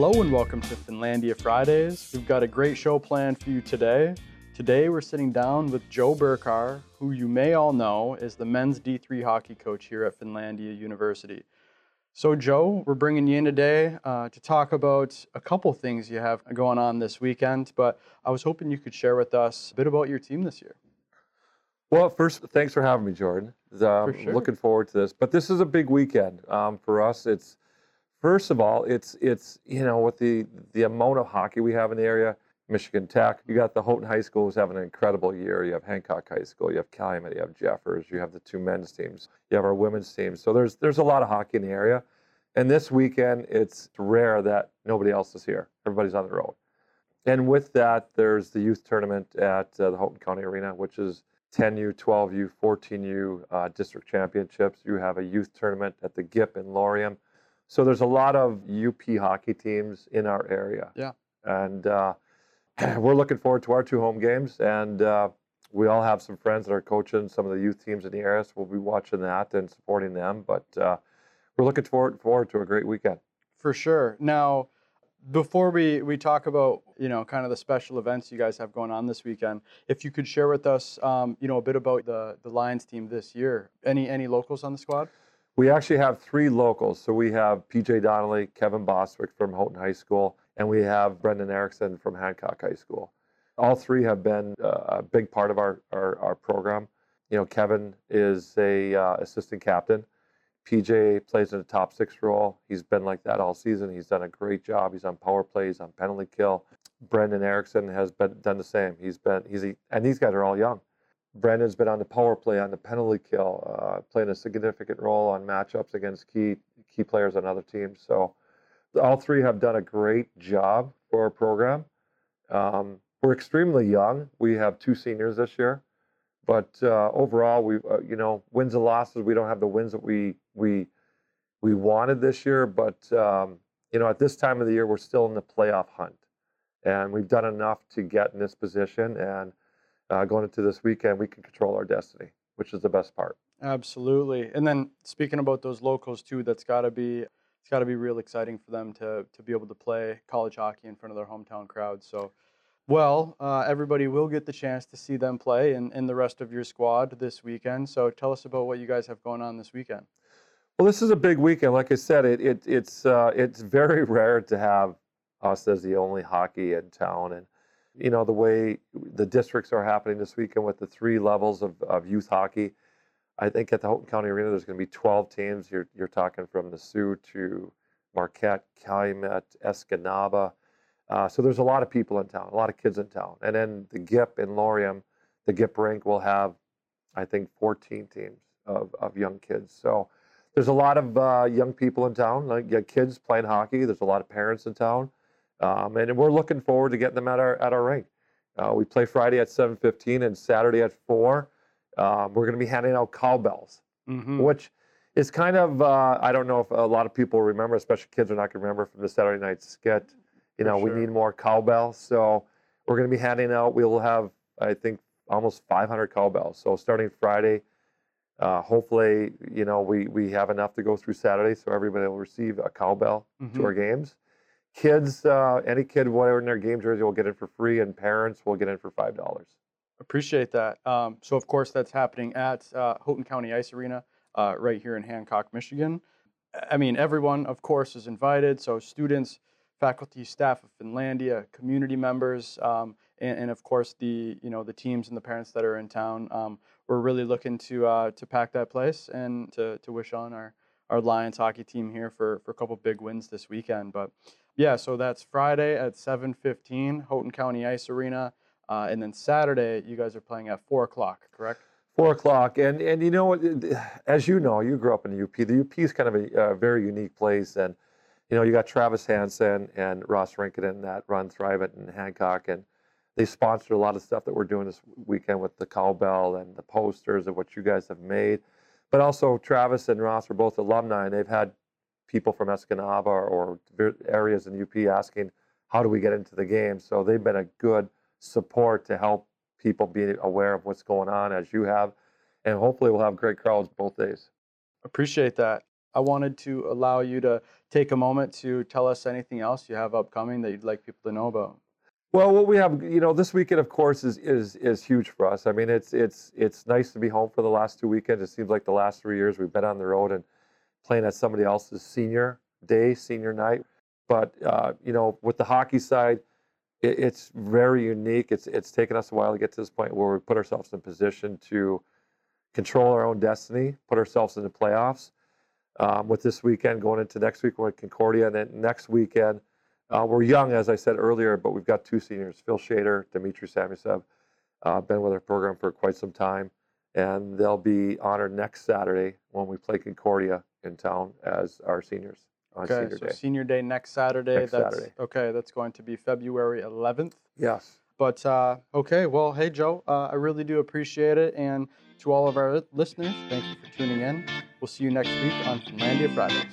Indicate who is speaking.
Speaker 1: Hello and welcome to Finlandia Fridays. We've got a great show planned for you today. Today we're sitting down with Joe Burcar, who you may all know is the men's D3 hockey coach here at Finlandia University. So, Joe, we're bringing you in today uh, to talk about a couple things you have going on this weekend, but I was hoping you could share with us a bit about your team this year.
Speaker 2: Well, first, thanks for having me, Jordan. Um,
Speaker 1: sure.
Speaker 2: Looking forward to this. But this is a big weekend um, for us. It's first of all, it's it's you know with the the amount of hockey we have in the area. Michigan Tech, you got the Houghton High School who's having an incredible year. You have Hancock High School, you have Calumet, you have Jeffers, you have the two men's teams, you have our women's team. So there's there's a lot of hockey in the area. And this weekend, it's rare that nobody else is here. Everybody's on the road. And with that, there's the youth tournament at uh, the Houghton County Arena, which is 10U, 12U, 14U uh, district championships. You have a youth tournament at the GIP in Laurium. So there's a lot of UP hockey teams in our area.
Speaker 1: Yeah.
Speaker 2: And uh, we're looking forward to our two home games. And uh, we all have some friends that are coaching some of the youth teams in the area. So we'll be watching that and supporting them. But uh, we're looking forward, forward to a great weekend.
Speaker 1: For sure. Now, before we, we talk about you know kind of the special events you guys have going on this weekend, if you could share with us um, you know a bit about the the Lions team this year. Any any locals on the squad?
Speaker 2: We actually have three locals. So we have PJ Donnelly, Kevin Boswick from Houghton High School, and we have Brendan Erickson from Hancock High School. All three have been uh, a big part of our, our, our program. You know, Kevin is a uh, assistant captain. PJ plays in a top six role. He's been like that all season. He's done a great job. He's on power plays, on penalty kill. Brendan Erickson has been done the same. He's been he's and these guys are all young. Brendan's been on the power play, on the penalty kill, uh, playing a significant role on matchups against key key players on other teams. So all three have done a great job for our program. Um, we're extremely young. We have two seniors this year. But uh, overall, we uh, you know wins and losses. We don't have the wins that we we we wanted this year. But um, you know at this time of the year, we're still in the playoff hunt, and we've done enough to get in this position. And uh, going into this weekend, we can control our destiny, which is the best part.
Speaker 1: Absolutely. And then speaking about those locals too, that's got to be it's got to be real exciting for them to to be able to play college hockey in front of their hometown crowd. So well, uh, everybody will get the chance to see them play and, and the rest of your squad this weekend. So tell us about what you guys have going on this weekend.
Speaker 2: Well, this is a big weekend. Like I said, it, it it's uh, it's very rare to have us as the only hockey in town, and you know the way the districts are happening this weekend with the three levels of, of youth hockey. I think at the Houghton County Arena, there's going to be 12 teams. You're you're talking from the Soo to Marquette, Calumet, Escanaba. Uh, so there's a lot of people in town, a lot of kids in town. And then the GIP in Laurium, the GIP rink will have, I think, 14 teams of, of young kids. So there's a lot of uh, young people in town, like kids playing hockey. There's a lot of parents in town, um, and we're looking forward to getting them at our at our rink. Uh, we play Friday at 7:15 and Saturday at four. Um, we're going to be handing out cowbells,
Speaker 1: Mm-hmm.
Speaker 2: which is kind of uh, I don't know if a lot of people remember, especially kids are not going to remember from the Saturday night skit. You know, we need more cowbells. So we're going to be handing out, we'll have, I think, almost 500 cowbells. So starting Friday, uh, hopefully, you know, we, we have enough to go through Saturday so everybody will receive a cowbell
Speaker 1: Mhm.
Speaker 2: to our games. Kids, uh, any kid, whatever in their game jersey will get in for free, and parents will get in for $5.
Speaker 1: Appreciate that. Um, so, of course, that's happening at uh, Houghton County Ice Arena uh, right here in Hancock, Michigan. I mean, everyone, of course, is invited. So, students, faculty, staff of Finlandia, community members, um, and, and of course, the you know the teams and the parents that are in town. Um, we're really looking to uh, to pack that place and to, to wish on our our Lions hockey team here for for a couple big wins this weekend. But yeah, so that's Friday at 7:15, Houghton County Ice Arena. Uh, and then Saturday, you guys are playing at four o'clock, correct?
Speaker 2: Four o'clock, and and you know? As you know, you grew up in the UP. The UP is kind of a, very unique place, and you know you got Travis Hansen and Ross Rinketon that run Thrive It in Hancock, and they sponsored a lot of stuff that we're doing this weekend with the cowbell and the posters of what you guys have made. But also, Travis and Ross are both alumni, and they've had people from Escanaba or areas in UP asking, "How do we get into the game?" So they've been a good support to help people be aware of what's going on as you have and hopefully we'll have great crowds both days
Speaker 1: Appreciate that. I wanted to allow you to take a moment to tell us anything else you have upcoming that you'd like people to know about.
Speaker 2: Well, what we have, you know, this weekend, of course, is is is huge for us. I mean, it's it's it's nice to be home for the last two weekends. It seems like the last three years we've been on the road and playing at somebody else's senior day, senior night. But uh, you know, with the hockey side, it, it's very unique. It's it's taken us a while to get to this point where we put ourselves in position to control our own destiny, put ourselves in the playoffs. Um, with this weekend going into next week with Concordia, and then next weekend uh, we're young, as I said earlier, but we've got two seniors, Phil Shader, Dmitry Samusev, uh, been with our program for quite some time, and they'll be honored next Saturday when we play Concordia in town as our seniors on
Speaker 1: Okay,
Speaker 2: senior
Speaker 1: so
Speaker 2: day.
Speaker 1: senior day next Saturday.
Speaker 2: Next
Speaker 1: that's
Speaker 2: Saturday.
Speaker 1: okay. That's going to be February 11th.
Speaker 2: Yes.
Speaker 1: But uh, okay, well, hey Joe, uh, I really do appreciate it, and to all of our listeners, thank you for tuning in. We'll see you next week on Finlandia Fridays.